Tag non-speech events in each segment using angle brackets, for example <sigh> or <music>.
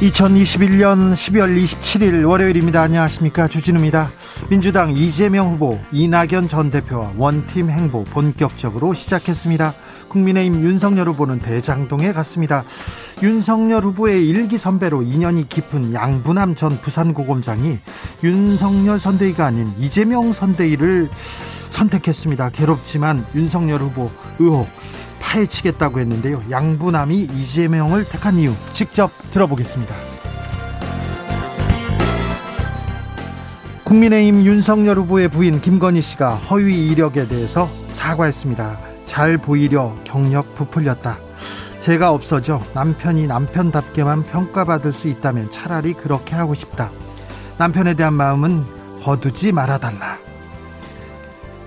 2021년 12월 27일 월요일입니다. 안녕하십니까. 주진우입니다. 민주당 이재명 후보, 이낙연 전 대표와 원팀 행보 본격적으로 시작했습니다. 국민의힘 윤석열 후보는 대장동에 갔습니다. 윤석열 후보의 일기 선배로 인연이 깊은 양부남 전 부산고검장이 윤석열 선대위가 아닌 이재명 선대위를 선택했습니다. 괴롭지만 윤석열 후보 의혹 파헤치겠다고 했는데요. 양부남이 이재명을 택한 이유 직접 들어보겠습니다. 국민의힘 윤석열 후보의 부인 김건희 씨가 허위 이력에 대해서 사과했습니다. 잘 보이려 경력 부풀렸다. 제가 없어져 남편이 남편답게만 평가받을 수 있다면 차라리 그렇게 하고 싶다. 남편에 대한 마음은 거두지 말아달라.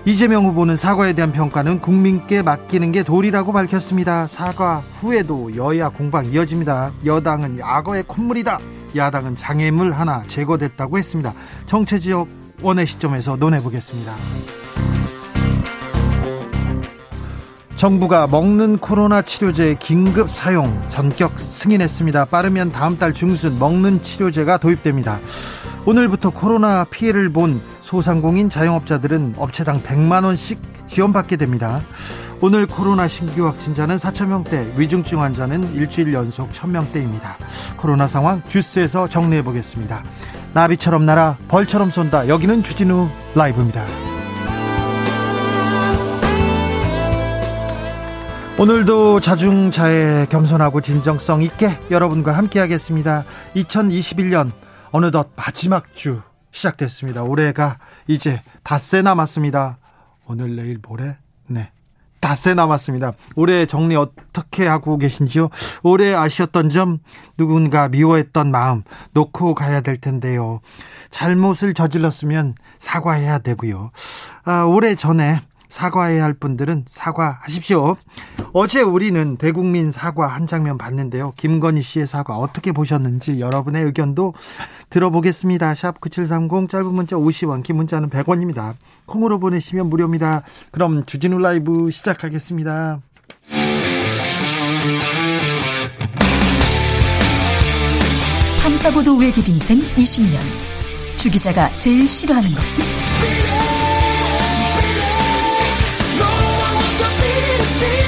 이재명 후보는 사과에 대한 평가는 국민께 맡기는 게 도리라고 밝혔습니다. 사과 후에도 여야 공방 이어집니다. 여당은 악어의 콧물이다. 야당은 장애물 하나 제거됐다고 했습니다. 정체지역 원의 시점에서 논해보겠습니다. 정부가 먹는 코로나 치료제 긴급 사용 전격 승인했습니다. 빠르면 다음 달 중순 먹는 치료제가 도입됩니다. 오늘부터 코로나 피해를 본 소상공인 자영업자들은 업체당 100만 원씩 지원받게 됩니다. 오늘 코로나 신규 확진자는 4천 명대, 위중증 환자는 일주일 연속 1000명대입니다. 코로나 상황 주스에서 정리해 보겠습니다. 나비처럼 날아 벌처럼 쏜다. 여기는 주진우 라이브입니다. 오늘도 자중자애 겸손하고 진정성 있게 여러분과 함께 하겠습니다. 2021년 어느덧 마지막 주 시작됐습니다. 올해가 이제 닷새 남았습니다. 오늘, 내일, 모레? 네. 닷새 남았습니다. 올해 정리 어떻게 하고 계신지요? 올해 아쉬웠던 점, 누군가 미워했던 마음 놓고 가야 될 텐데요. 잘못을 저질렀으면 사과해야 되고요. 아, 올해 전에 사과해야 할 분들은 사과하십시오. 어제 우리는 대국민 사과 한 장면 봤는데요. 김건희 씨의 사과 어떻게 보셨는지 여러분의 의견도 들어보겠습니다. 샵 9730 짧은 문자 50원, 긴 문자는 100원입니다. 콩으로 보내시면 무료입니다. 그럼 주진우 라이브 시작하겠습니다. 탐사보도 외길 인생 20년. 주 기자가 제일 싫어하는 것은?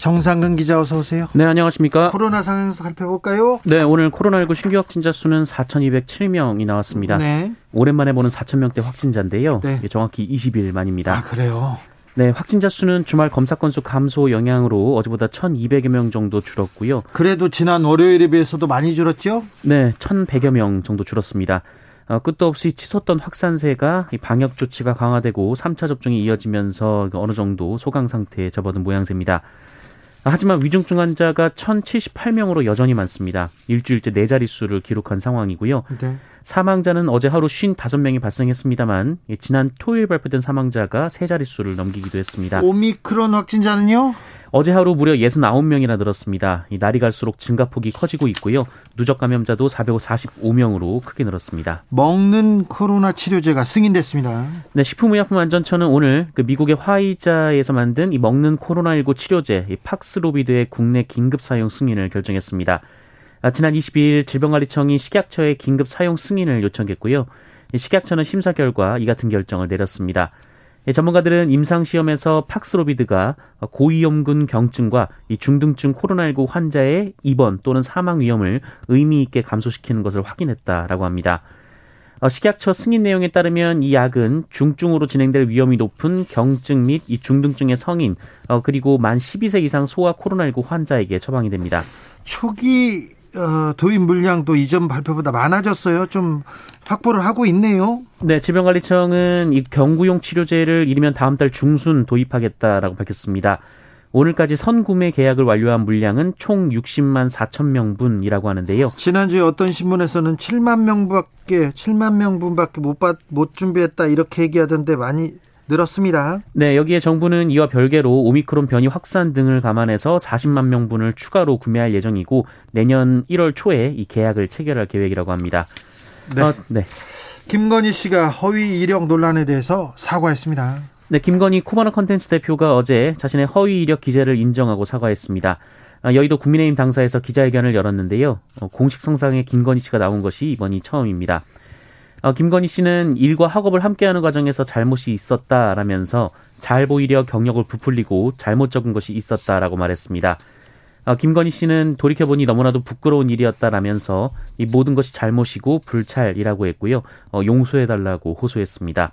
정상근 기자 어서 오세요. 네, 안녕하십니까? 코로나 상황 살펴볼까요? 네, 오늘 코로나19 신규 확진자 수는 4,207명이 나왔습니다. 네. 오랜만에 보는 4,000명대 확진자인데요. 네. 정확히 20일 만입니다. 아, 그래요? 네, 확진자 수는 주말 검사 건수 감소 영향으로 어제보다 1,200여 명 정도 줄었고요. 그래도 지난 월요일에 비해서도 많이 줄었죠? 네, 1,100여 명 정도 줄었습니다. 어, 끝도 없이 치솟던 확산세가 방역 조치가 강화되고 3차 접종이 이어지면서 어느 정도 소강 상태에 접어든 모양새입니다. 하지만 위중증 환자가 1,078명으로 여전히 많습니다. 일주일째 네 자릿수를 기록한 상황이고요. 네. 사망자는 어제 하루 55명이 발생했습니다만 지난 토요일 발표된 사망자가 세 자릿수를 넘기기도 했습니다. 오미크론 확진자는요? 어제 하루 무려 69명이나 늘었습니다. 이 날이 갈수록 증가폭이 커지고 있고요. 누적 감염자도 445명으로 크게 늘었습니다. 먹는 코로나 치료제가 승인됐습니다. 네, 식품의약품안전처는 오늘 그 미국의 화이자에서 만든 이 먹는 코로나19 치료제 이 팍스로비드의 국내 긴급 사용 승인을 결정했습니다. 아, 지난 22일 질병관리청이 식약처에 긴급 사용 승인을 요청했고요. 식약처는 심사 결과 이 같은 결정을 내렸습니다. 예, 전문가들은 임상시험에서 팍스로비드가 고위험군 경증과 이 중등증 코로나19 환자의 입원 또는 사망 위험을 의미 있게 감소시키는 것을 확인했다라고 합니다. 어, 식약처 승인 내용에 따르면 이 약은 중증으로 진행될 위험이 높은 경증 및 이 중등증의 성인 어, 그리고 만 12세 이상 소아 코로나19 환자에게 처방이 됩니다. 초기 어, 도입 물량도 이전 발표보다 많아졌어요. 좀 확보를 하고 있네요. 네, 질병관리청은 이 경구용 치료제를 이르면 다음 달 중순 도입하겠다라고 밝혔습니다. 오늘까지 선구매 계약을 완료한 물량은 총 60만 4천 명분이라고 하는데요. 지난주에 어떤 신문에서는 7만 명밖에 7만 명분밖에 못, 받, 못 준비했다 이렇게 얘기하던데 많이 늘었습니다. 네, 여기에 정부는 이와 별개로 오미크론 변이 확산 등을 감안해서 40만 명분을 추가로 구매할 예정이고 내년 1월 초에 이 계약을 체결할 계획이라고 합니다. 네. 어, 네. 김건희 씨가 허위 이력 논란에 대해서 사과했습니다. 네, 김건희 코바나 컨텐츠 대표가 어제 자신의 허위 이력 기재를 인정하고 사과했습니다. 아, 여의도 국민의힘 당사에서 기자회견을 열었는데요. 어, 공식 성상에 김건희 씨가 나온 것이 이번이 처음입니다. 어, 김건희 씨는 일과 학업을 함께하는 과정에서 잘못이 있었다라면서 잘 보이려 경력을 부풀리고 잘못 적은 것이 있었다라고 말했습니다. 어, 김건희 씨는 돌이켜보니 너무나도 부끄러운 일이었다라면서 이 모든 것이 잘못이고 불찰이라고 했고요. 용서해달라고 호소했습니다.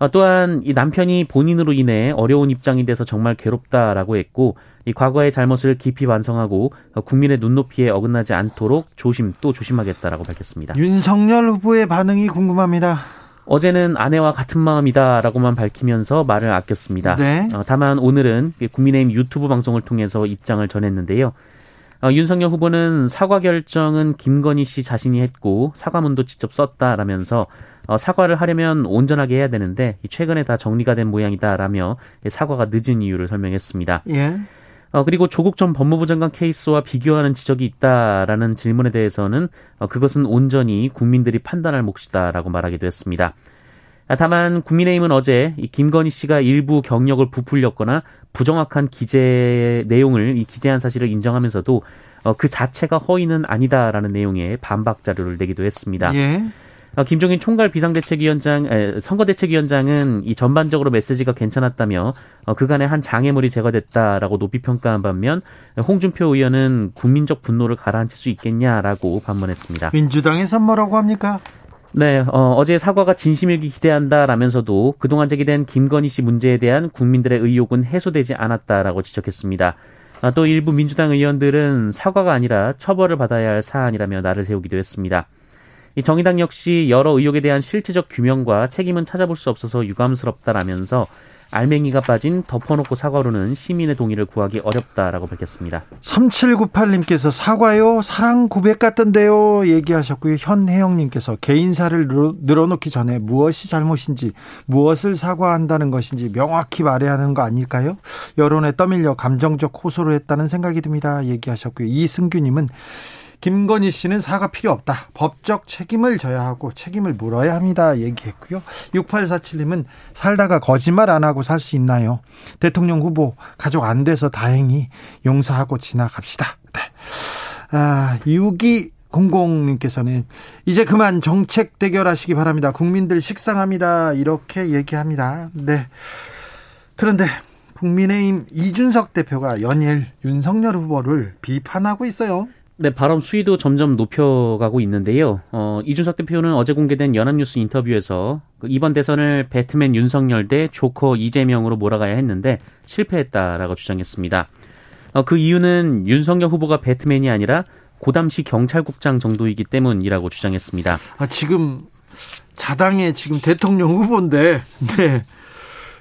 어, 또한 이 남편이 본인으로 인해 어려운 입장이 돼서 정말 괴롭다라고 했고 이 과거의 잘못을 깊이 반성하고 어, 국민의 눈높이에 어긋나지 않도록 조심 또 조심하겠다라고 밝혔습니다. 윤석열 후보의 반응이 궁금합니다. 어제는 아내와 같은 마음이다라고만 밝히면서 말을 아꼈습니다. 네. 어, 다만 오늘은 국민의힘 유튜브 방송을 통해서 입장을 전했는데요. 어, 윤석열 후보는 사과 결정은 김건희 씨 자신이 했고 사과문도 직접 썼다라면서 어, 사과를 하려면 온전하게 해야 되는데 최근에 다 정리가 된 모양이다라며 사과가 늦은 이유를 설명했습니다. 예. 어, 그리고 조국 전 법무부 장관 케이스와 비교하는 지적이 있다라는 질문에 대해서는 어, 그것은 온전히 국민들이 판단할 몫이다라고 말하기도 했습니다. 아, 다만 국민의힘은 어제 이 김건희 씨가 일부 경력을 부풀렸거나 부정확한 기재 내용을 이 기재한 사실을 인정하면서도 어, 그 자체가 허위는 아니다라는 내용의 반박 자료를 내기도 했습니다. 예. 어, 김종인 총괄 비상대책위원장, 에, 선거대책위원장은 이 전반적으로 메시지가 괜찮았다며 어, 그간의 한 장애물이 제거됐다라고 높이 평가한 반면 홍준표 의원은 국민적 분노를 가라앉힐 수 있겠냐라고 반문했습니다. 민주당에서 뭐라고 합니까? 네, 어, 어제 사과가 진심이기 기대한다라면서도 그동안 제기된 김건희 씨 문제에 대한 국민들의 의혹은 해소되지 않았다라고 지적했습니다. 아, 또 일부 민주당 의원들은 사과가 아니라 처벌을 받아야 할 사안이라며 나를 세우기도 했습니다. 이 정의당 역시 여러 의혹에 대한 실체적 규명과 책임은 찾아볼 수 없어서 유감스럽다라면서 알맹이가 빠진 덮어놓고 사과로는 시민의 동의를 구하기 어렵다라고 밝혔습니다. 3798님께서 사과요 사랑 고백 같던데요 얘기하셨고요. 현혜영님께서 개인사를 늘어놓기 전에 무엇이 잘못인지 무엇을 사과한다는 것인지 명확히 말해야 하는 거 아닐까요? 여론에 떠밀려 감정적 호소를 했다는 생각이 듭니다. 얘기하셨고요. 이승규님은 김건희 씨는 사과 필요 없다. 법적 책임을 져야 하고 책임을 물어야 합니다. 얘기했고요. 6847님은 살다가 거짓말 안 하고 살 수 있나요? 대통령 후보 가족 안 돼서 다행히 용서하고 지나갑시다. 네. 아, 6기 공공님께서는 이제 그만 정책 대결하시기 바랍니다. 국민들 식상합니다. 이렇게 얘기합니다. 네. 그런데 국민의힘 이준석 대표가 연일 윤석열 후보를 비판하고 있어요. 네, 발언 수위도 점점 높여가고 있는데요. 어, 이준석 대표는 어제 공개된 연합뉴스 인터뷰에서 그 이번 대선을 배트맨 윤석열 대 조커 이재명으로 몰아가야 했는데 실패했다라고 주장했습니다. 어, 그 이유는 윤석열 후보가 배트맨이 아니라 고담시 경찰국장 정도이기 때문이라고 주장했습니다. 아, 지금 자당의 지금 대통령 후보인데, 네.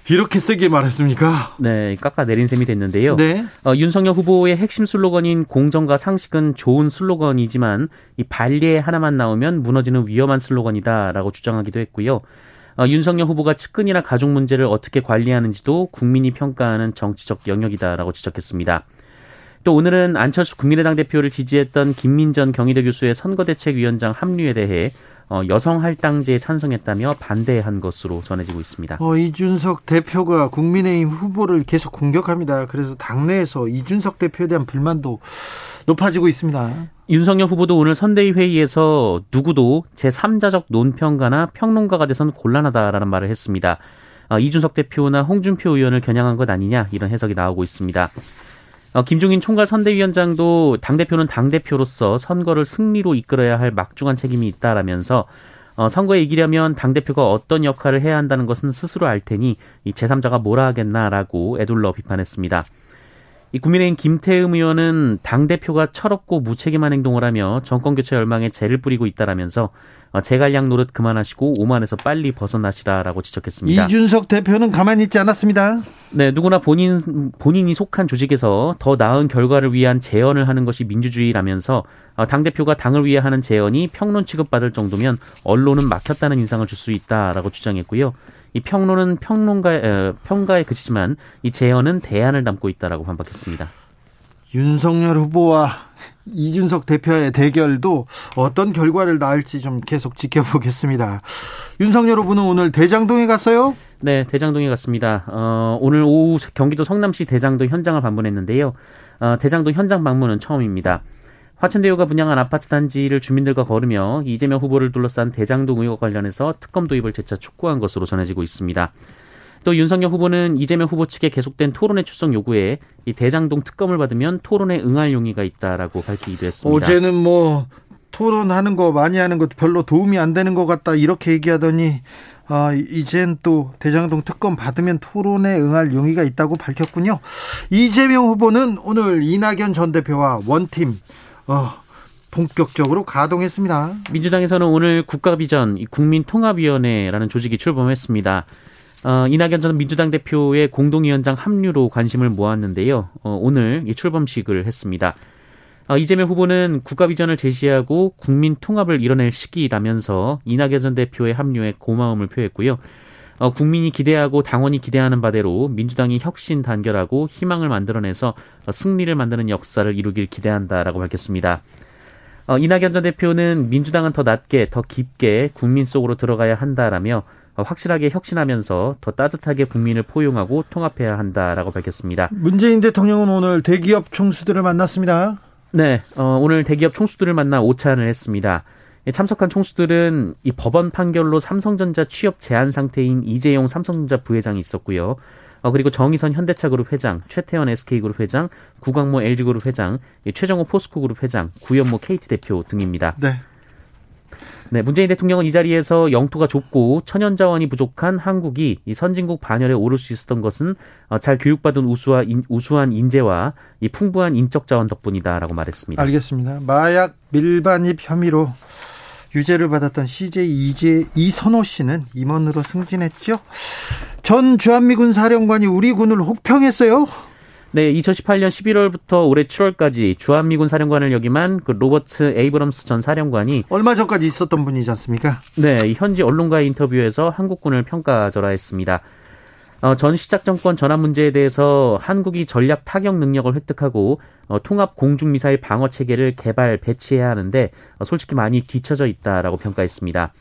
이렇게 세게 말했습니까? 네, 깎아내린 셈이 됐는데요. 네. 어, 윤석열 후보의 핵심 슬로건인 공정과 상식은 좋은 슬로건이지만 이 반리에 하나만 나오면 무너지는 위험한 슬로건이다라고 주장하기도 했고요. 어, 윤석열 후보가 측근이나 가족 문제를 어떻게 관리하는지도 국민이 평가하는 정치적 영역이다라고 지적했습니다. 또 오늘은 안철수 국민의당 대표를 지지했던 김민전 경희대 교수의 선거대책위원장 합류에 대해 어, 여성 할당제에 찬성했다며 반대한 것으로 전해지고 있습니다. 어, 이준석 대표가 국민의힘 후보를 계속 공격합니다. 그래서 당내에서 이준석 대표에 대한 불만도 높아지고 있습니다. 윤석열 후보도 오늘 선대위 회의에서 누구도 제3자적 논평가나 평론가가 돼선 곤란하다라는 말을 했습니다. 어, 이준석 대표나 홍준표 의원을 겨냥한 것 아니냐 이런 해석이 나오고 있습니다. 어, 김종인 총괄 선대위원장도 당대표는 당대표로서 선거를 승리로 이끌어야 할 막중한 책임이 있다라면서 어, 선거에 이기려면 당대표가 어떤 역할을 해야 한다는 것은 스스로 알 테니 이 제3자가 뭐라 하겠나라고 애둘러 비판했습니다. 이 국민의힘 김태흠 의원은 당대표가 철없고 무책임한 행동을 하며 정권교체 열망에 재를 뿌리고 있다라면서 어, 제갈량 노릇 그만하시고 오만에서 빨리 벗어나시라라고 지적했습니다. 이준석 대표는 가만히 있지 않았습니다. 네, 누구나 본인 본인이 속한 조직에서 더 나은 결과를 위한 재언을 하는 것이 민주주의라면서 어, 당 대표가 당을 위해 하는 재언이 평론 취급받을 정도면 언론은 막혔다는 인상을 줄 수 있다라고 주장했고요. 이 평론은 평론가 에, 평가에 그치지만 이 재언은 대안을 담고 있다라고 반박했습니다. 윤석열 후보와 이준석 대표의 대결도 어떤 결과를 낳을지 좀 계속 지켜보겠습니다. 윤석열 후보는 오늘 대장동에 갔어요? 네, 대장동에 갔습니다. 어, 오늘 오후 경기도 성남시 대장동 현장을 방문했는데요. 어, 대장동 현장 방문은 처음입니다. 화천대유가 분양한 아파트 단지를 주민들과 걸으며 이재명 후보를 둘러싼 대장동 의혹 관련해서 특검 도입을 재차 촉구한 것으로 전해지고 있습니다. 또 윤석열 후보는 이재명 후보 측의 계속된 토론회 출석 요구에 이 대장동 특검을 받으면 토론에 응할 용의가 있다라고 밝히기도 했습니다. 어제는 뭐 토론하는 거 많이 하는 것도 별로 도움이 안 되는 것 같다 이렇게 얘기하더니 아, 이젠 또 대장동 특검 받으면 토론에 응할 용의가 있다고 밝혔군요. 이재명 후보는 오늘 이낙연 전 대표와 원팀 어, 본격적으로 가동했습니다. 민주당에서는 오늘 국가비전 국민통합위원회라는 조직이 출범했습니다. 어, 이낙연 전 민주당 대표의 공동위원장 합류로 관심을 모았는데요. 어, 오늘 이 출범식을 했습니다. 어, 이재명 후보는 국가 비전을 제시하고 국민 통합을 이뤄낼 시기라면서 이낙연 전 대표의 합류에 고마움을 표했고요. 어, 국민이 기대하고 당원이 기대하는 바대로 민주당이 혁신 단결하고 희망을 만들어내서 어, 승리를 만드는 역사를 이루길 기대한다라고 밝혔습니다. 어, 이낙연 전 대표는 민주당은 더 낮게, 더 깊게 국민 속으로 들어가야 한다라며 어, 확실하게 혁신하면서 더 따뜻하게 국민을 포용하고 통합해야 한다라고 밝혔습니다. 문재인 대통령은 오늘 대기업 총수들을 만났습니다. 네, 어, 오늘 대기업 총수들을 만나 오찬을 했습니다. 참석한 총수들은 이 법원 판결로 삼성전자 취업 제한 상태인 이재용 삼성전자 부회장이 있었고요. 어, 그리고 정의선 현대차그룹 회장, 최태원 SK그룹 회장, 구광모 LG그룹 회장, 최정호 포스코그룹 회장, 구현모 KT 대표 등입니다. 네. 네, 문재인 대통령은 이 자리에서 영토가 좁고 천연 자원이 부족한 한국이 이 선진국 반열에 오를 수 있었던 것은 어, 잘 교육받은 우수한, 인, 우수한 인재와 이 풍부한 인적 자원 덕분이다라고 말했습니다. 알겠습니다. 마약 밀반입 혐의로 유죄를 받았던 CJ 이재 이선호 씨는 임원으로 승진했죠. 전 주한미군 사령관이 우리 군을 혹평했어요. 네, 2018년 11월부터 올해 7월까지 주한미군 사령관을 역임한 그 로버트 에이브럼스 전 사령관이 얼마 전까지 있었던 분이지 않습니까? 네, 현지 언론과의 인터뷰에서 한국군을 평가절하했습니다. 어, 전 시작 정권 전환 문제에 대해서 한국이 전략 타격 능력을 획득하고 어, 통합 공중 미사일 방어 체계를 개발 배치해야 하는데 어, 솔직히 많이 뒤처져 있다라고 평가했습니다.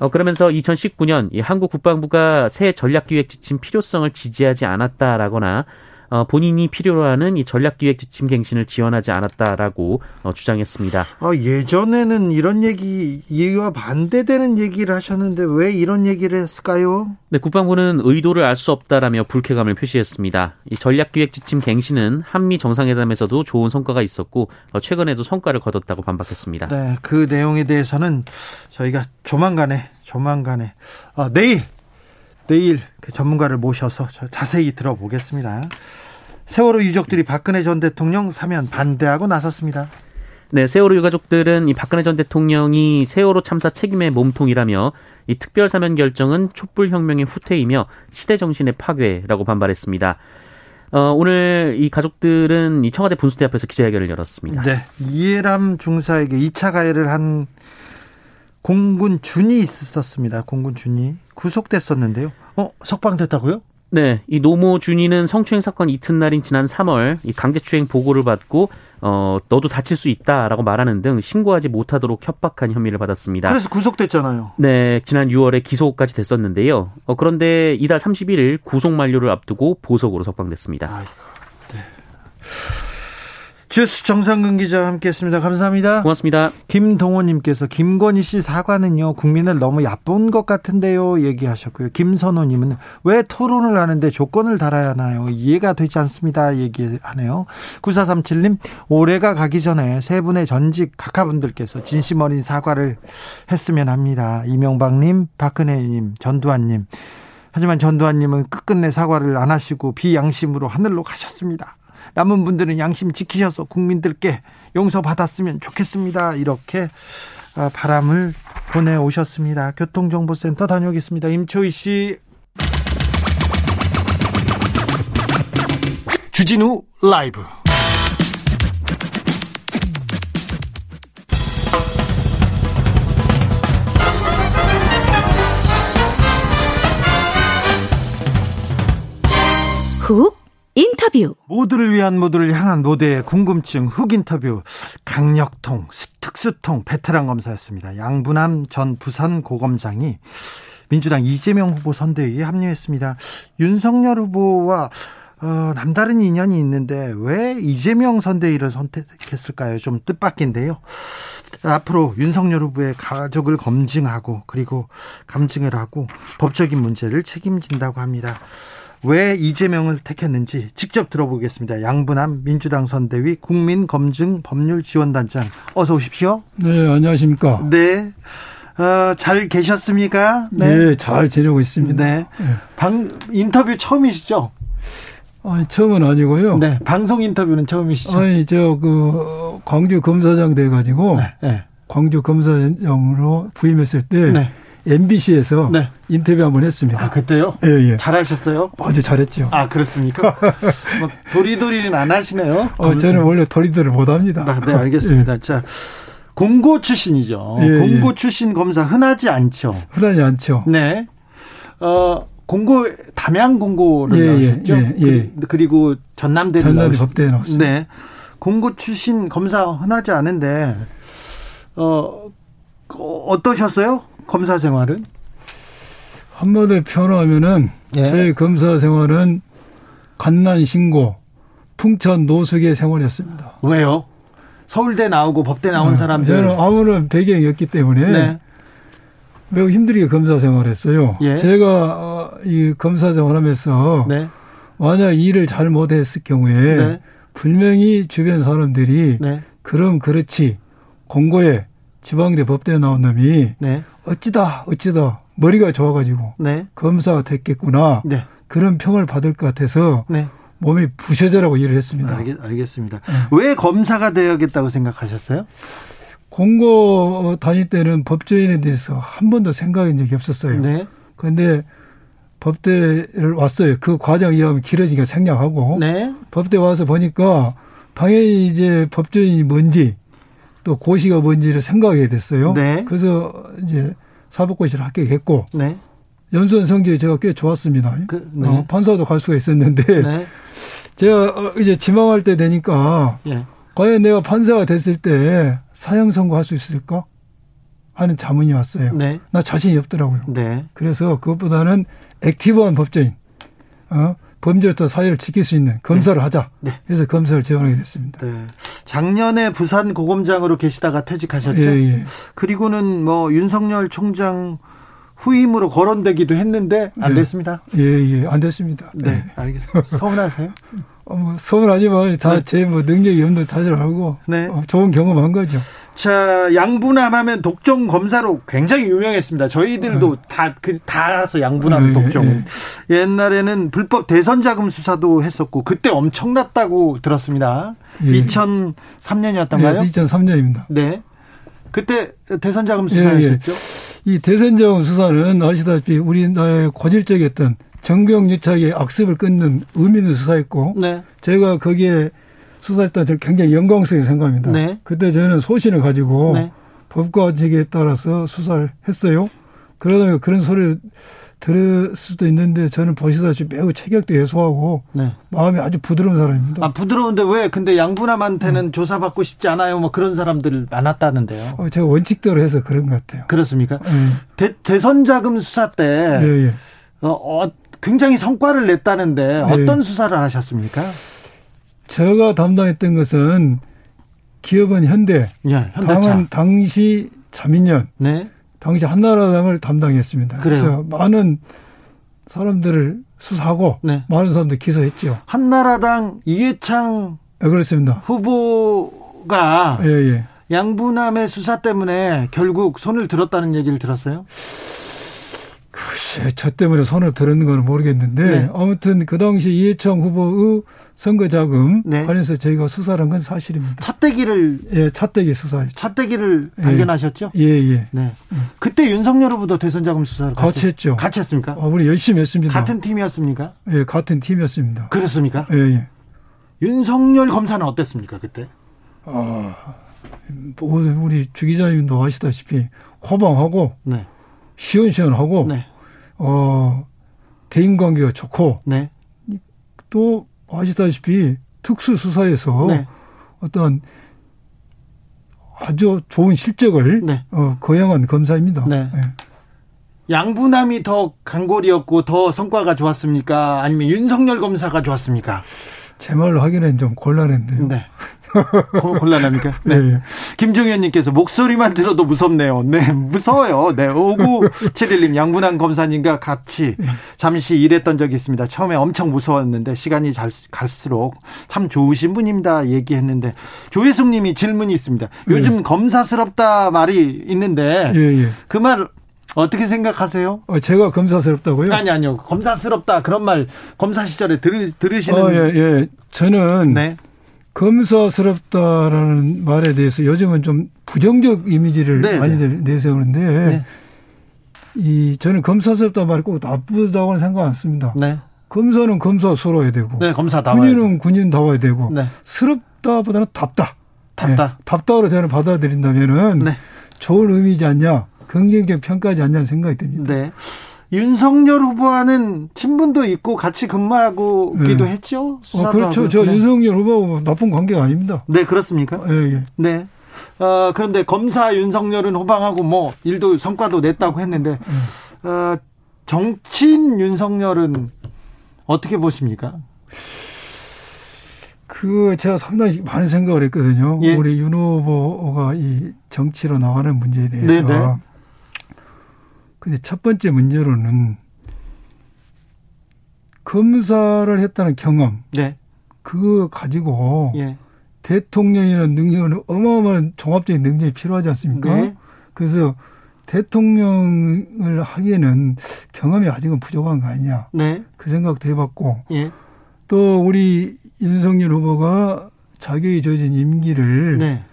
어, 그러면서 2019년 이 한국 국방부가 새 전략 기획 지침 필요성을 지지하지 않았다라거나 어, 본인이 필요로 하는 이 전략기획 지침 갱신을 지원하지 않았다라고 어, 주장했습니다. 어, 예전에는 이런 얘기 이와 반대되는 얘기를 하셨는데 왜 이런 얘기를 했을까요? 네, 국방부는 의도를 알 수 없다라며 불쾌감을 표시했습니다. 이 전략기획 지침 갱신은 한미 정상회담에서도 좋은 성과가 있었고 어, 최근에도 성과를 거뒀다고 반박했습니다. 네, 그 내용에 대해서는 저희가 조만간에 조만간에 어, 내일 내일 그 전문가를 모셔서 자세히 들어보겠습니다. 세월호 유족들이 박근혜 전 대통령 사면 반대하고 나섰습니다. 네, 세월호 유가족들은 이 박근혜 전 대통령이 세월호 참사 책임의 몸통이라며 이 특별 사면 결정은 촛불 혁명의 후퇴이며 시대 정신의 파괴라고 반발했습니다. 어, 오늘 이 가족들은 이 청와대 분수대 앞에서 기자회견을 열었습니다. 네, 이해람 중사에게 2차 가해를 한 공군 준이 있었습니다. 공군 준이 구속됐었는데요. 어, 석방됐다고요? 네, 이 노모 준이는 성추행 사건 이튿날인 지난 3월 이 강제추행 보고를 받고 어 너도 다칠 수 있다라고 말하는 등 신고하지 못하도록 협박한 혐의를 받았습니다. 그래서 구속됐잖아요. 네, 지난 6월에 기소까지 됐었는데요. 어, 그런데 이달 31일 구속 만료를 앞두고 보석으로 석방됐습니다. 아이고, 네. 주스 정상근 기자 함께했습니다. 감사합니다. 고맙습니다. 김동호님께서 김건희 씨 사과는요 국민을 너무 얕본 것 같은데요 얘기하셨고요. 김선호님은 왜 토론을 하는데 조건을 달아야 하나요? 이해가 되지 않습니다. 얘기하네요. 9437님 올해가 가기 전에 세 분의 전직 각하분들께서 진심 어린 사과를 했으면 합니다. 이명박님, 박근혜님, 전두환님. 하지만 전두환님은 끝끝내 사과를 안 하시고 비양심으로 하늘로 가셨습니다. 남은 분들은 양심 지키셔서 국민들께 용서받았으면 좋겠습니다. 이렇게 아, 바람을 보내오셨습니다. 교통정보센터 다녀오겠습니다. 임초희 씨. 주진우 라이브. 훅 인터뷰. 모두를 위한 모두를 향한 모두의 궁금증 훅 인터뷰 강력통 특수통 베테랑 검사였습니다. 양분함 전 부산 고검장이 민주당 이재명 후보 선대위에 합류했습니다. 윤석열 후보와 어, 남다른 인연이 있는데 왜 이재명 선대위를 선택했을까요? 좀 뜻밖인데요. 앞으로 윤석열 후보의 가족을 검증하고 그리고 감증을 하고 법적인 문제를 책임진다고 합니다. 왜 이재명을 택했는지 직접 들어보겠습니다. 양분함 민주당 선대위 국민검증법률지원단장 어서 오십시오. 네, 안녕하십니까. 네. 어, 잘 계셨습니까? 네. 네, 잘 지내고 있습니다. 네. 네. 방, 인터뷰 처음이시죠? 아니, 처음은 아니고요. 네. 방송 인터뷰는 처음이시죠? 아니, 저, 그, 광주 검사장 돼가지고, 네. 네. 광주 검사장으로 부임했을 때, 네. MBC에서 네. 인터뷰 한번 했습니다. 아, 그때요? 예, 예. 잘하셨어요? 아주 잘했죠. 아, 그렇습니까? <laughs> 뭐 도리도리는 안 하시네요. 어, 저는 원래 도리도리 못 합니다. 아, 네, 알겠습니다. <laughs> 예. 자, 공고 출신이죠. 예, 예. 공고 예. 출신 검사 흔하지 않죠. 흔하지 않죠. 네. 어, 공고 담양 공고를 예, 예 나오셨죠. 예, 예. 그리고 전남대를 전남대 법대에 나왔습니다. 네. 공고 출신 검사 흔하지 않은데 어 어떠셨어요? 검사 생활은? 한마디로 표현하면은 예. 저희 검사 생활은 간난 신고, 풍천 노숙의 생활이었습니다. 왜요? 서울대 나오고 법대 나온 네. 사람들 저는 아무런 배경이 없기 때문에 네. 매우 힘들게 검사 생활했어요. 예. 제가 어, 이 검사 생활하면서 네. 만약 일을 잘 못했을 경우에 네. 분명히 주변 사람들이 네. 그럼 그렇지 공고에 지방대 법대에 나온 놈이 네. 어찌다 어찌다 머리가 좋아가지고 네. 검사가 됐겠구나 네. 그런 평을 받을 것 같아서 네. 몸이 부셔져라고 일을 했습니다. 알겠, 습니다 네. 왜 검사가 되야겠다고 생각하셨어요? 공고 다닐 때는 법조인에 대해서 한 번도 생각한 적이 없었어요. 네. 그런데 법대를 왔어요. 그 과정 이해하면 길어지니까 생략하고 네. 법대 와서 보니까 당연히 이제 법조인이 뭔지 또 고시가 뭔지를 생각하게 됐어요. 네. 그래서 이제 사법고시를 합격했고 네. 연수원 성적이 제가 꽤 좋았습니다. 그, 네. 어, 판사도 갈 수가 있었는데 네. 제가 어, 이제 지망할 때 되니까 예. 과연 내가 판사가 됐을 때 사형 선고할 수 있을까 하는 자문이 왔어요. 네. 나 자신이 없더라고요. 네. 그래서 그것보다는 active한 법조인, 어, 범죄로서 사회를 지킬 수 있는 검사를 네. 하자. 네. 그래서 검사를 지원하게 됐습니다. 네. 작년에 부산 고검장으로 계시다가 퇴직하셨죠. 예, 예. 그리고는 뭐 윤석열 총장 후임으로 거론되기도 했는데 안 네. 됐습니다. 예, 예, 안 됐습니다. 네, 네. 알겠습니다. 서운하세요? <laughs> 어, 뭐 서운하지만 다 제뭐 네. 능력이 없는 다들 알고 네. 어, 좋은 경험한 거죠. 자, 양분함하면 독종 검사로 굉장히 유명했습니다. 저희들도 다그다 그, 다 알아서 양분함 네, 독종. 네. 옛날에는 불법 대선 자금 수사도 했었고 그때 엄청났다고 들었습니다. 예. 2003년이었던가요? 네, 2003년입니다. 네. 그때 대선 자금 수사했었죠. 예, 예. 이 대선 자금 수사는 아시다시피 우리나라의 고질적이었던 정경유착의 악습을 끊는 의미 있는 수사였고 네. 제가 거기에 수사했던 저 굉장히 영광스럽게 생각합니다. 네. 그때 저는 소신을 가지고 네. 법과 제기에 따라서 수사를 했어요. 그러다 그런 소리를 들을 수도 있는데 저는 보시다시피 매우 체격도 예소하고 네. 마음이 아주 부드러운 사람입니다. 아 부드러운데 왜? 근데 양분함한테는 음. 조사받고 싶지 않아요. 뭐 그런 사람들 많았다는데요. 어, 제가 원칙대로 해서 그런 것 같아요. 그렇습니까? 음. 대, 선 자금 수사 때 예, 예. 어, 어, 굉장히 성과를 냈다는데 어떤 예. 수사를 하셨습니까? 제가 담당했던 것은 기업은 현대, 예. 당은 당시 자민련, 네. 당시 한나라당을 담당했습니다. 그래요. 그래서 많은 사람들을 수사하고 네. 많은 사람들 기소했죠. 한나라당 이해창 네, 그렇습니다. 후보가 예, 예. 양부남의 수사 때문에 결국 손을 들었다는 얘기를 들었어요? 글쎄, 저 때문에 손을 들었는 건 모르겠는데 네. 아무튼 그 당시 이해창 후보의 선거 자금 네. 관련해서 저희가 수사를 한 건 사실입니다. 차떼기를 예, 차떼기 수사에 차떼기를 예. 발견하셨죠? 예, 예. 네. 그때 윤석열 후보도 대선 자금 수사를 같이 했죠. 같이 했습니까? 아, 우리 열심히 했습니다. 같은 팀이었습니까? 예, 같은 팀이었습니다. 그렇습니까? 예, 예. 윤석열 검사는 어땠습니까, 그때? 아, 뭐 우리 주 기자님도 아시다시피 호방하고 네. 시원시원하고 네. 어 대인 관계가 좋고 네. 또 아시다시피 특수 수사에서 네. 어떤 아주 좋은 실적을 네. 어, 거행한 검사입니다. 네. 네. 양부남이 더 강골이었고 더 성과가 좋았습니까? 아니면 윤석열 검사가 좋았습니까? 제 말로 하기는 좀 곤란한데요. <laughs> 네. 곤란합니까? 네. 네. 김종현님께서 목소리만 들어도 무섭네요. 네, 무서워요. 네, 5971님, 양분한 검사님과 같이 잠시 일했던 적이 있습니다. 처음에 엄청 무서웠는데 시간이 잘, 갈수록 참 좋으신 분입니다. 얘기했는데 조혜숙 님이 질문이 있습니다. 요즘 네. 검사스럽다 말이 있는데 예, 예. 그말 어떻게 생각하세요? 어, 제가 검사스럽다고요? 아니 아니요. 검사스럽다 그런 말 검사 시절에 들, 들으시는 어, 예, 예. 저는 네. 검사스럽다라는 말에 대해서 요즘은 좀 부정적 이미지를 네, 많이 네. 내세우는데 네. 이 저는 검사스럽다 말이 꼭 나쁘다고는 생각 안 씁니다. 네. 검사는 검사스러워야 되고 네, 검사다 군인은 군인다워야 되고 네. 스럽다보다는 답다. 답다. 네, 답다로 저는 받아들인다면은 네. 좋은 의미지 않냐, 긍정적 평가지 않냐는 생각이 듭니다. 네. 윤석열 후보와는 친분도 있고 같이 근무하고기도 네. 했죠. 어, 그렇죠. 저 네. 윤석열 후보하고 나쁜 관계가 아닙니다. 네, 그렇습니까? 예, 예. 네. 어, 그런데 검사 윤석열은 호방하고 뭐 일도 성과도 냈다고 했는데 네. 어, 정치인 윤석열은 어떻게 보십니까? 그 제가 상당히 많은 생각을 했거든요. 예. 우리 윤 후보가 이 정치로 나가는 문제에 대해서. 네네. 네. 근데 첫 번째 문제로는 검사를 했다는 경험. 네. 그거 가지고 예. 대통령이라는 능력은 어마어마한 종합적인 능력이 필요하지 않습니까? 네. 그래서 대통령을 하기에는 경험이 아직은 부족한 거 아니냐. 네. 그 생각도 해봤고. 예. 또 우리 윤석열 후보가 자격이 저진 임기를 네.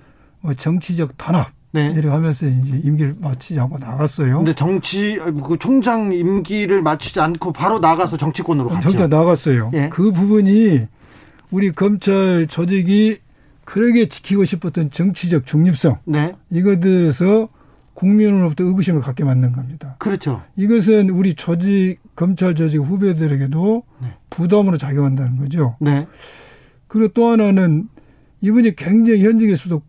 뭐 정치적 탄압 네. 하면서 이제 임기를 마치지 않고 나갔어요. 근데 정치 그 총장 임기를 마치지 않고 바로 나가서 정치권으로 갔죠. 정치 나갔어요. 예. 그 부분이 우리 검찰 조직이 그러게 지키고 싶었던 정치적 중립성 네. 이것에서 국민으로부터 의구심을 갖게 만든 겁니다. 그렇죠. 이것은 우리 조직 검찰 조직 후배들에게도 네. 부담으로 작용한다는 거죠. 네. 그리고 또 하나는 이분이 굉장히 현직에서도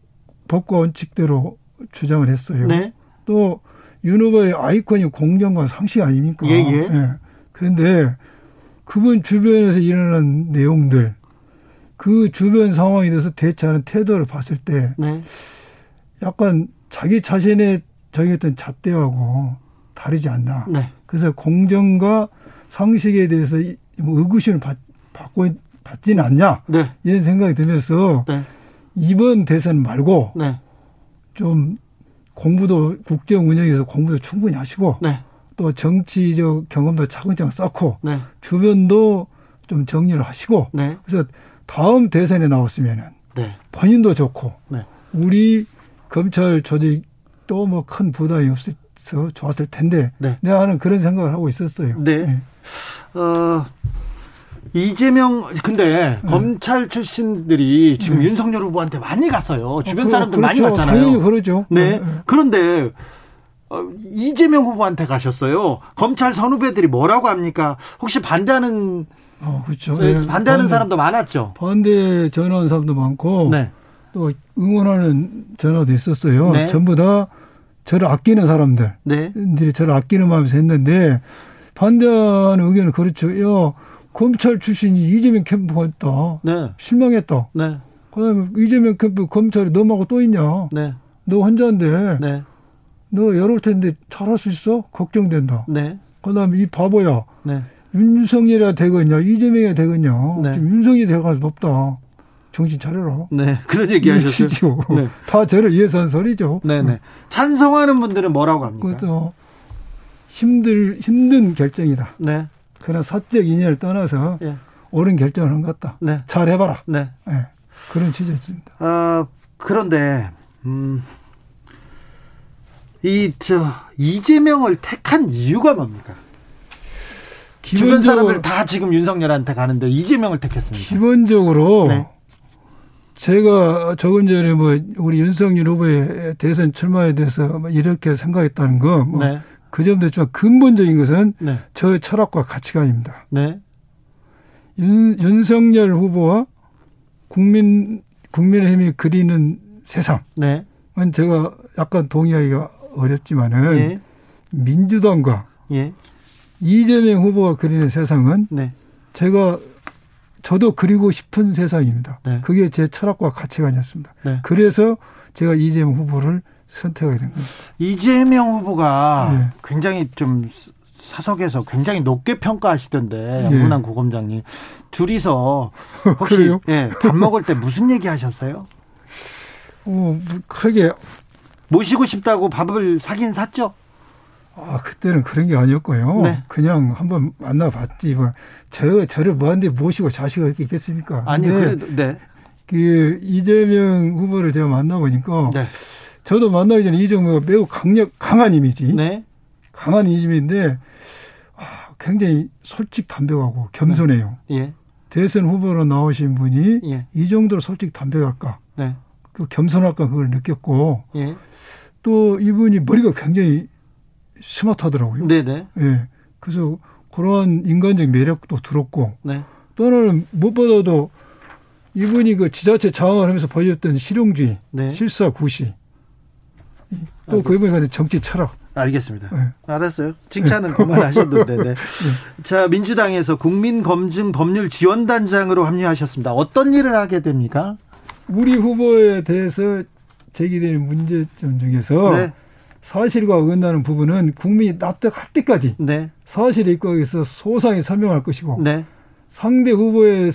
법과 원칙대로 주장을 했어요. 네. 또 윤 후보의 아이콘이 공정과 상식 아닙니까? 예, 예. 예. 그런데 그분 주변에서 일어난 내용들, 그 주변 상황에 대해서 대처하는 태도를 봤을 때 네. 약간 자기 자신의 정했던 잣대하고 다르지 않나. 네. 그래서 공정과 상식에 대해서 뭐 의구심을 받, 받고 받지는 않냐. 네. 이런 생각이 들면서 네. 이번 대선 말고 네. 좀 공부도 국정 운영에서 공부도 충분히 하시고 네. 또 정치적 경험도 차근차근 쌓고 네. 주변도 좀 정리를 하시고 네. 그래서 다음 대선에 나왔으면은 네. 본인도 좋고 네. 우리 검찰 조직도 뭐큰 부담이 없어서 좋았을 텐데 네. 내가 하는 그런 생각을 하고 있었어요. 네. 어, 이재명 근데 네. 검찰 출신들이 지금 네. 윤석열 후보한테 많이 갔어요. 주변 어, 사람들 그렇죠. 많이 갔잖아요. 당연히 그러죠. 네. 네. 그런데 어, 이재명 후보한테 가셨어요. 검찰 선후배들이 뭐라고 합니까? 혹시 반대하는 어, 그렇죠. 네, 반대하는 반대, 사람도 많았죠. 반대 전화하는 사람도 많고 네. 또 응원하는 전화도 있었어요. 네. 전부 다 저를 아끼는 사람들, 네. 들이 저를 아끼는 마음에서 했는데 반대하는 의견은 그렇죠. 요 검찰 출신이 이재명 캠프 갔다. 네. 실망했다. 네. 그다음에 이재명 캠프 검찰이 너 말고 또 있냐? 네. 너 혼자인데. 네. 너 열올 텐데 잘할 수 있어? 걱정된다. 네. 그다음에 이 바보야. 네. 윤석열이야 되겠냐? 이재명이야 되겠냐? 네. 윤석열이 되갈 수 없다. 정신 차려라. 네, 그런 얘기 하셨죠. 네. 다 저를 위해서 한 소리죠. 네네. 네. 찬성하는 분들은 뭐라고 합니까? 그래서 힘들, 힘든 결정이다. 네. 그러나 사적 인연을 떠나서 예. 옳은 결정을 한 것 같다. 네. 잘 해봐라. 네. 네. 그런 취지였습니다. 어, 그런데, 음, 이, 저, 이재명을 택한 이유가 뭡니까? 주변 사람들 다 지금 윤석열한테 가는데 이재명을 택했습니다. 기본적으로 네. 제가 조금 전에 뭐 우리 윤석열 후보의 대선 출마에 대해서 뭐 이렇게 생각했다는 거, 뭐 네. 그 점도 있지만 근본적인 것은 네. 저의 철학과 가치관입니다. 네. 윤, 윤석열 후보와 국민 국민의힘이 그리는 세상은 네. 제가 약간 동의하기가 어렵지만은 예. 민주당과 예. 이재명 후보가 그리는 세상은 네. 제가 저도 그리고 싶은 세상입니다. 네. 그게 제 철학과 가치관이었습니다. 네. 그래서 제가 이재명 후보를 선택하게 된 겁니다. 이재명 후보가 네. 굉장히 좀 사석에서 굉장히 높게 평가하시던데 양문환 예. 고검장님 둘이서 <laughs> 혹시 예, 밥 먹을 때 무슨 얘기 하셨어요? 어, 뭐 그러게 모시고 싶다고 밥을 사긴 샀죠? 아, 그때는 그런 게 아니었고요. 네. 그냥 한번 만나봤지. 뭐, 저, 저를 뭐한테 모시고 자식을 있겠습니까? 아니, 그래도, 네. 그, 이재명 후보를 제가 만나보니까. 네. 저도 만나기 전에 이정표가 매우 강력, 강한 이미지. 네. 강한 이미지인데, 아, 굉장히 솔직 담백하고 겸손해요. 네. 예. 대선 후보로 나오신 분이 예. 이 정도로 솔직 담백할까? 네. 그 겸손할까 그걸 느꼈고 예. 또 이분이 머리가 굉장히 스마트하더라고요. 네네. 예. 그래서 그런 인간적 매력도 들었고 네. 또 하나는 무엇보다도 이분이 그 지자체 장악을 하면서 보여줬던 실용주의, 네. 실사 구시 또 그분이 가진 정치 철학. 알겠습니다. 네. 알았어요. 칭찬은 그만하셨는데. 네. <laughs> 네. 자, 민주당에서 국민검증 법률 지원단장으로 합류하셨습니다. 어떤 일을 하게 됩니까? 우리 후보에 대해서 제기되는 문제점 중에서 네. 사실과 어긋나는 부분은 국민이 납득할 때까지 네. 사실에 입각해서 소상히 설명할 것이고 네. 상대 후보에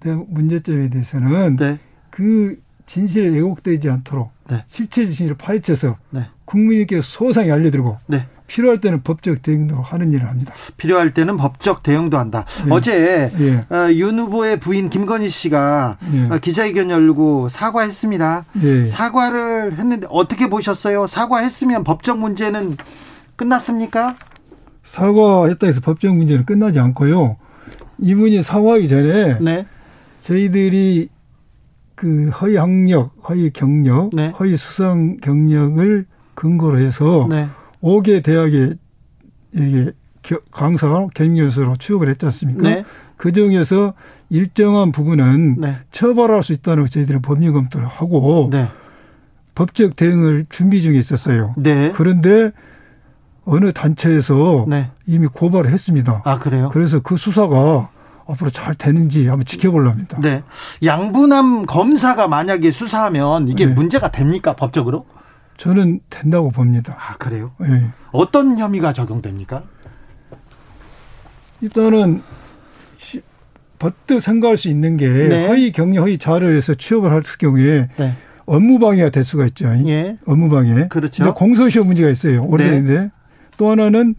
대한 문제점에 대해서는 네. 그 진실에 왜곡되지 않도록 네. 실체 진실을 파헤쳐서 네. 국민에게 소상히 알려드리고 네. 필요할 때는 법적 대응도 하는 일을 합니다. 필요할 때는 법적 대응도 한다. 네. 어제 예. 어, 윤 후보의 부인 김건희 씨가 예. 어, 기자회견 열고 사과했습니다. 예. 사과를 했는데 어떻게 보셨어요? 사과했으면 법적 문제는 끝났습니까? 사과했다 해서 법적 문제는 끝나지 않고요. 이분이 사과하기 전에 네. 저희들이 그 허위 학력, 허위 경력, 네. 허위 수상 경력을 근거로 해서 네. 5개 대학에 이게 강사 경영교수로 취업을 했지 않습니까? 네. 그 중에서 일정한 부분은 네. 처벌할 수 있다는 저희들은 법률 검토를 하고 네. 법적 대응을 준비 중에 있었어요. 네. 그런데 어느 단체에서 네. 이미 고발을 했습니다. 아 그래요? 그래서 그 수사가 앞으로 잘 되는지 한번 지켜보려합니다. 네. 양분함 검사가 만약에 수사하면 이게 네. 문제가 됩니까 법적으로? 저는 된다고 봅니다. 아, 그래요? 네. 어떤 혐의가 적용됩니까? 일단은 시, 버뜩 생각할 수 있는 게 네. 허위 경력 허위 자료를 해서 취업을 할 경우에 네. 업무 방해가 될 수가 있죠. 예. 업무 방해. 그렇죠. 공소시효 문제가 있어요. 오래됐는데 네. 또 하나는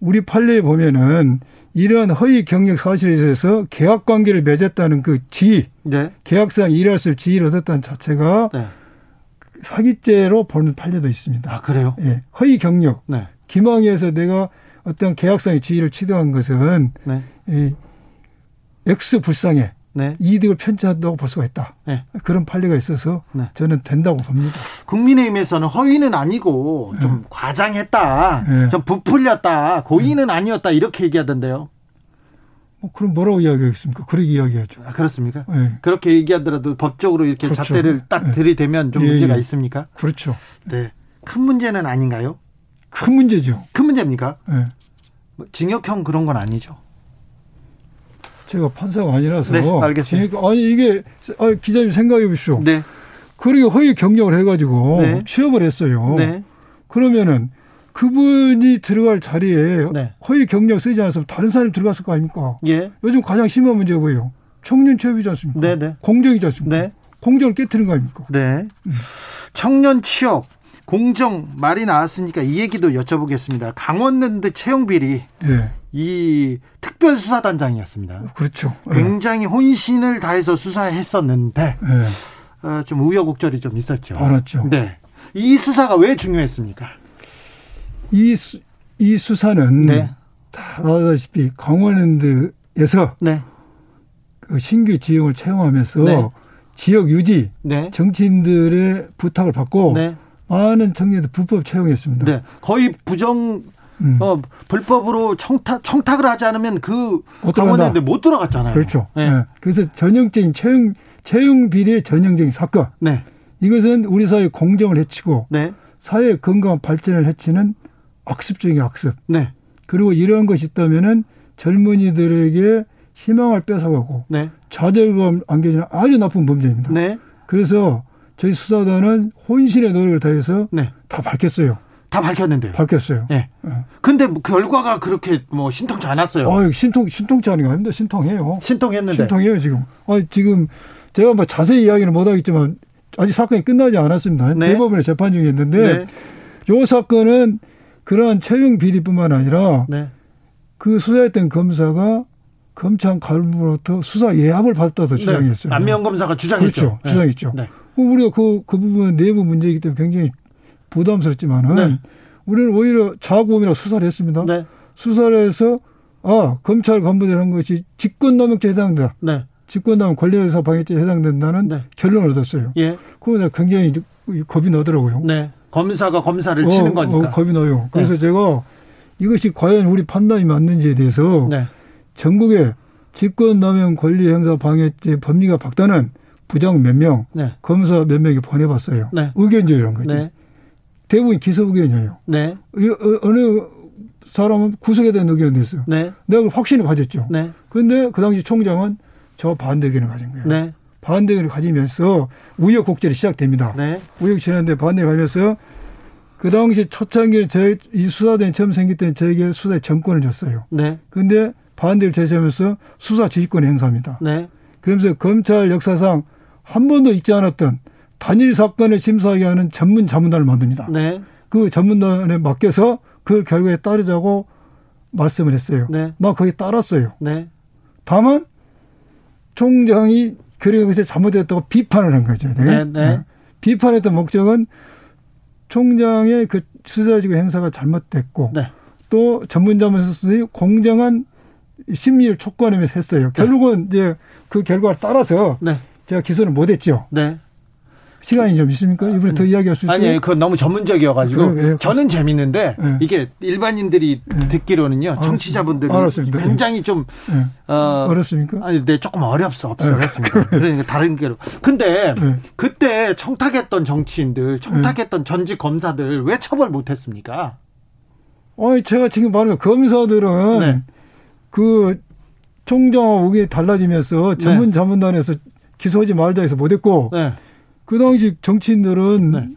우리 판례에 보면은 이런 허위 경력 사실에 대해서 계약 관계를 맺었다는 그 지위, 네. 계약상 일할 수 지위를 얻었다는 자체가 네. 사기죄로 보는 판례도 있습니다. 아, 그래요? 예. 허위 경력. 네. 기망에서 내가 어떤 계약상의 지위를 취득한 것은 네. 이 X 불상에 네. 이득을 편취한다고 볼 수가 있다. 네. 그런 판례가 있어서 네. 저는 된다고 봅니다. 국민의힘에서는 허위는 아니고 좀 네. 과장했다, 네. 좀 부풀렸다, 고의는 아니었다 이렇게 얘기하던데요. 뭐 그럼 뭐라고 이야기하겠습니까? 그렇게 이야기하죠. 아, 그렇습니까? 네. 그렇게 얘기하더라도 법적으로 이렇게 그렇죠. 잣대를 딱 네. 들이대면 좀 예, 문제가 예. 있습니까? 그렇죠. 네. 큰 문제는 아닌가요? 큰 문제죠. 큰 문제입니까? 네. 뭐 징역형 그런 건 아니죠. 제가 판사가 아니라서. 네, 알겠습니다. 아니 이게 아, 기자님 생각해 보십시오. 네. 그리고 허위 경력을 해가지고 네. 취업을 했어요. 네. 그러면은 그분이 들어갈 자리에 네. 허위 경력 쓰지 않았으면 다른 사람이 들어갔을 거 아닙니까? 예. 요즘 가장 심한 문제가 뭐예요? 청년 취업이지 않습니까? 네네. 네. 공정이지 않습니까? 네. 공정을 깨뜨린 거 아닙니까? 네. 음. 청년 취업 공정 말이 나왔으니까 이 얘기도 여쭤보겠습니다. 강원랜드 채용 비리 네. 이 특별수사단장이었습니다. 그렇죠. 굉장히 혼신을 다해서 수사했었는데 네. 어, 좀 우여곡절이 좀 있었죠. 알았죠. 네. 이 수사가 왜 중요했습니까? 이, 수, 이 수사는 네. 다 아다시피 강원랜드에서 네. 그 신규 지형을 채용하면서 네. 지역 유지, 네. 정치인들의 부탁을 받고 네. 많은 청년들 불법 채용했습니다. 네. 거의 부정 음. 어, 불법으로 청탁 청탁을 하지 않으면 그 강원랜드 못 들어갔잖아요. 그렇죠. 네. 네. 그래서 전형적인 채용 채용 비리의 전형적인 사건. 네. 이것은 우리 사회 공정을 해치고 네. 사회 건강한 발전을 해치는 악습 중의 악습. 네. 그리고 이러한 것이 있다면은 젊은이들에게 희망을 뺏어가고 네. 좌절감 안겨주는 아주 나쁜 범죄입니다. 네. 그래서 저희 수사단은 혼신의 노력을 다해서 네. 다 밝혔어요. 다 밝혔는데요. 밝혔어요. 네. 네. 근데 뭐 결과가 그렇게 뭐 신통치 않았어요. 아, 신통 신통치 않은 거 아닙니다. 신통해요. 신통했는데. 신통해요 지금. 아, 지금 제가 뭐 자세히 이야기는 못 하겠지만 아직 사건이 끝나지 않았습니다. 네. 대법원에 재판 중에 있는데 네. 요 사건은 그러한 채용 비리뿐만 아니라 네. 그 수사했던 검사가 검찰 간부로부터 수사 예약을 받았다도 네. 주장했어요. 안명 검사가 주장했죠. 그렇죠. 네. 주장했죠. 네. 우리가 그, 그 부분은 내부 문제이기 때문에 굉장히 부담스럽지만은 네. 우리는 오히려 자구범이라 수사를 했습니다. 네. 수사를 해서 아 검찰 간부들 한 것이 직권남용죄에 해당된다. 네. 직권남용 권리에서 방해죄에 해당된다는 네. 결론을 얻었어요. 예. 그거 굉장히 겁이 나더라고요. 네. 검사가 검사를 어, 치는 거니까. 어, 겁이 나요. 그래서 네. 제가 이것이 과연 우리 판단이 맞는지에 대해서 네. 전국에 직권남용 권리 행사 방해죄 법리가 박다는 부장 몇 명, 네. 검사 몇 명이 보내봤어요. 네. 의견제이란 거지. 네. 대부분 기소 의견이에요. 네. 어, 어느 사람은 구속에 대한 의견도 있어요. 네. 내가 확신을 가졌죠. 네. 그런데 그 당시 총장은 저 반대 의견을 가진 거예요. 네. 반대 의견을 가지면서 우여곡절이 시작됩니다. 네. 우여곡절인데 반대를 가면서 그 당시 초창기에 저이 수사단이 처음 생길 때 저에게 수사의 정권을 줬어요. 네. 근데 반대를 제시하면서 수사 지휘권 행사합니다. 네. 그러면서 검찰 역사상 한 번도 있지 않았던 단일 사건을 심사하게 하는 전문 자문단을 만듭니다. 네. 그 전문단에 맡겨서 그 결과에 따르자고 말씀을 했어요. 네. 나 거기 따랐어요. 네. 다만 총장이 그런 것이 잘못됐다고 비판을 한 거죠. 네. 네. 네. 비판했던 목적은 총장의 그 수사지구 행사가 잘못됐고 네. 또 전문자문서의 공정한 심리를 촉구하면서 했어요. 결국은 이제 그 결과를 따라서 네. 제가 기소를 못했죠. 네. 시간이 좀 있습니까? 이번에 더 이야기할 수 있어요? 아니, 그건 너무 전문적이어가지고 네, 네. 저는 재밌는데 네. 이게 일반인들이 네. 듣기로는요, 청취자분들이 알았습니다. 굉장히 좀 네. 어, 어렵습니까? 아니, 네, 조금 어렵어, 없어, 어렵습니다. 그러니까 다른 게로. 근데 그때 청탁했던 정치인들, 청탁했던 전직 검사들 왜 처벌 못 했습니까? 어, 제가 지금 말하는 검사들은 그 총장하고 의견이 달라지면서 전문 자문단에서 기소하지 말자 해서 못했고. 그 당시 정치인들은 네.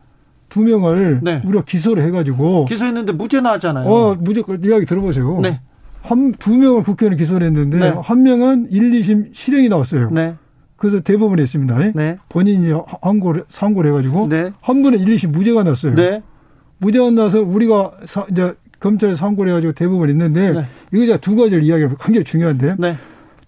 두 명을 네. 우리가 기소를 해가지고 기소했는데 무죄 나왔잖아요. 어, 무죄 이야기 들어보세요. 네. 한 두 명을 국회의원 기소를 했는데 네. 한 명은 1, 2심 실형이 나왔어요. 네. 그래서 대법원에 있습니다. 네. 본인이 항고를 상고를 해가지고 네. 한 분은 1, 2심 무죄가 났어요. 네. 무죄가 나서 우리가 사, 이제 검찰에 상고를 해가지고 대법원에 있는데 네. 이거 제가 두 가지를 이야기를 굉장히 중요한데 네.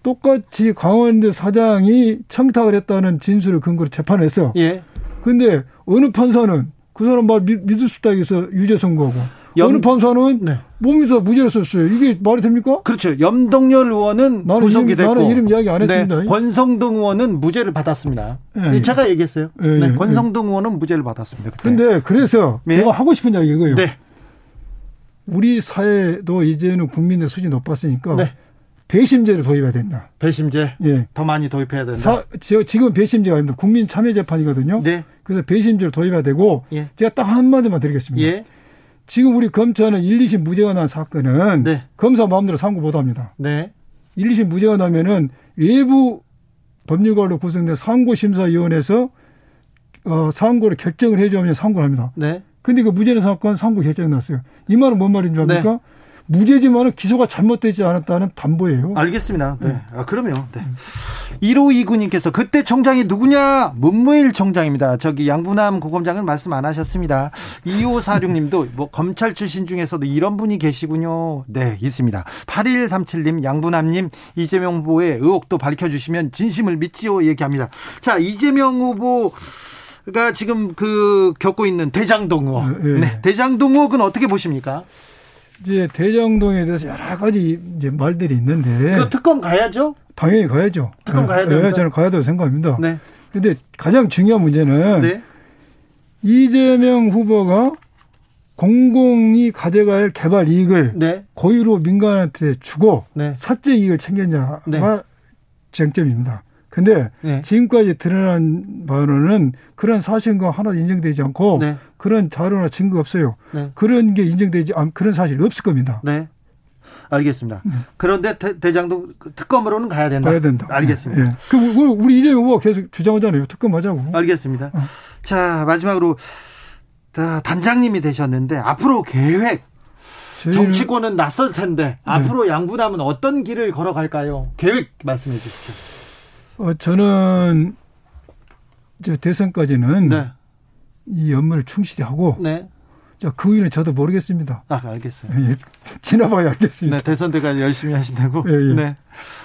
똑같이 강원대 사장이 청탁을 했다는 진술을 근거로 재판을 했어. 예. 근데 어느 판사는 그 사람 말 믿, 믿을 수 있다 해서 유죄 선고하고 염... 어느 판사는 네. 못 믿어 무죄를 썼어요. 이게 말이 됩니까? 그렇죠. 염동열 의원은 구속이 이름, 됐고 나는 이름 이야기 안 했습니다. 네. 권성동 의원은 무죄를 받았습니다. 네. 제가 얘기했어요. 네. 네. 권성동 의원은 무죄를 받았습니다. 그런데 그래서 네. 제가 하고 싶은 이야기 이거예요. 네. 우리 사회도 이제는 국민의 수준이 높았으니까 배심제를 도입해야 된다. 배심제? 예. 더 많이 도입해야 된다. 사, 지금 배심제가 아닙니다. 국민 참여 재판이거든요. 네. 그래서 배심제를 도입해야 되고 예. 제가 딱 한마디만 드리겠습니다. 예. 지금 우리 검찰은 1, 2심 무죄가 난 사건은 네. 검사 마음대로 상고 못 합니다. 네. 1, 2심 무죄가 나면은 외부 법률가로 구성된 상고심사위원회에서 어, 상고를 결정을 해주면 상고를 합니다. 네. 근데 그 무죄는 사건 상고 결정이 났어요. 이 말은 뭔 말인 줄 압니까? 네. 무죄지만은 기소가 잘못되지 않았다는 담보예요. 알겠습니다. 네. 네. 아, 그러면, 네. 1호 2구님께서 그때 총장이 누구냐? 문무일 총장입니다. 저기 양분남 고검장은 말씀 안 하셨습니다. 2546님도 <laughs> 뭐 검찰 출신 중에서도 이런 분이 계시군요. 네, 있습니다. 8137님, 양분남님, 이재명 후보의 의혹도 밝혀주시면 진심을 믿지요. 얘기합니다. 자, 이재명 후보 가 지금 그 겪고 있는 대장동 의혹. 네, 네. 대장동 의혹은 어떻게 보십니까? 이제 대장동에 대해서 여러 가지 이제 말들이 있는데. 그 특검 가야죠? 당연히 가야죠. 특검 가야 돼요. 네, 저는 가야 된다고 생각합니다. 네. 근데 가장 중요한 문제는 네. 이재명 후보가 공공이 가져갈 야 개발 이익을 네. 고의로 민간한테 주고 네. 사적 이익을 챙겼냐가 네. 쟁점입니다. 근데 네. 지금까지 드러난 바로는 그런 사실과 하나도 인정되지 않고 네. 그런 자료나 증거 없어요. 네. 그런 게 인정되지 않 그런 사실이 없을 겁니다. 네. 알겠습니다. 네. 그런데 대, 장동 특검으로는 가야 된다. 가야 된다. 알겠습니다. 네. 그 우리 이재 후보 계속 주장하잖아요. 특검하자고. 알겠습니다. 어. 자 마지막으로 단장님이 되셨는데 앞으로 계획 정치권은 낯설 텐데 네. 앞으로 양분하면 어떤 길을 걸어갈까요? 계획 말씀해 주시죠. 어, 저는 이제 대선까지는 네. 이 업무를 충실히 하고 네. 자, 그 이유는 저도 모르겠습니다. 아, 알겠어요. 예, 지나봐야 알겠습니다. 네, 대선 때까지 열심히 하신다고? 예, 예. 네.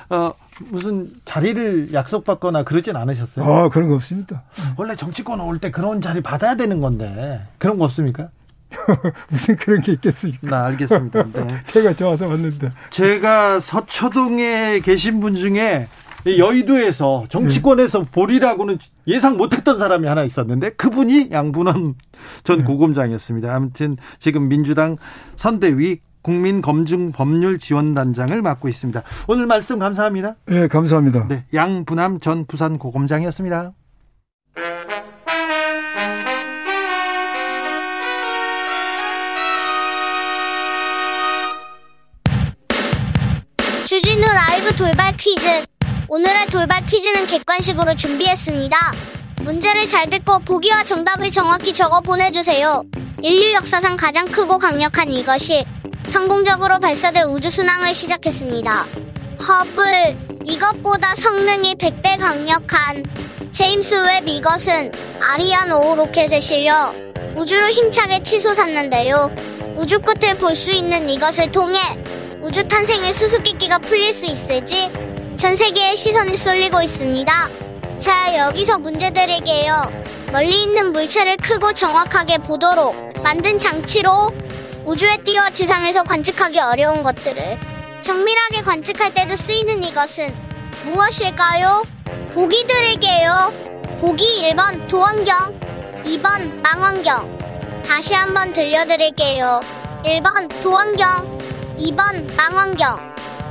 어, 무슨 자리를 약속받거나 그러진 않으셨어요? 아, 그런 거 없습니다. 원래 정치권 올 때 그런 자리 받아야 되는 건데, 그런 거 없습니까? <laughs> 무슨 그런 게 있겠습니까? 나 알겠습니다. <laughs> 네. 제가 좋아서 왔는데. 제가 서초동에 계신 분 중에 여의도에서 정치권에서 보리라고는 예상 못했던 사람이 하나 있었는데 그분이 양분원 전 네. 고검장이었습니다. 아무튼 지금 민주당 선대위 국민검증법률지원단장을 맡고 있습니다. 오늘 말씀 감사합니다. 네, 감사합니다. 네, 양분함 전 부산 고검장이었습니다. 주진우 라이브 돌발 퀴즈. 오늘의 돌발 퀴즈는 객관식으로 준비했습니다. 문제를 잘 듣고 보기와 정답을 정확히 적어 보내주세요. 인류 역사상 가장 크고 강력한 이것이 성공적으로 발사돼 우주순항을 시작했습니다. 허블, 이것보다 성능이 100배 강력한 제임스 웹 이것은 아리안 5 로켓에 실려 우주로 힘차게 치솟았는데요. 우주 끝을 볼 수 있는 이것을 통해 우주 탄생의 수수께끼가 풀릴 수 있을지 전 세계의 시선이 쏠리고 있습니다. 자, 여기서 문제 드릴게요. 멀리 있는 물체를 크고 정확하게 보도록 만든 장치로 우주에 띄어 지상에서 관측하기 어려운 것들을 정밀하게 관측할 때도 쓰이는 이것은 무엇일까요? 보기 드릴게요. 보기 1번 도원경, 2번 망원경. 다시 한번 들려드릴게요. 1번 도원경, 2번 망원경.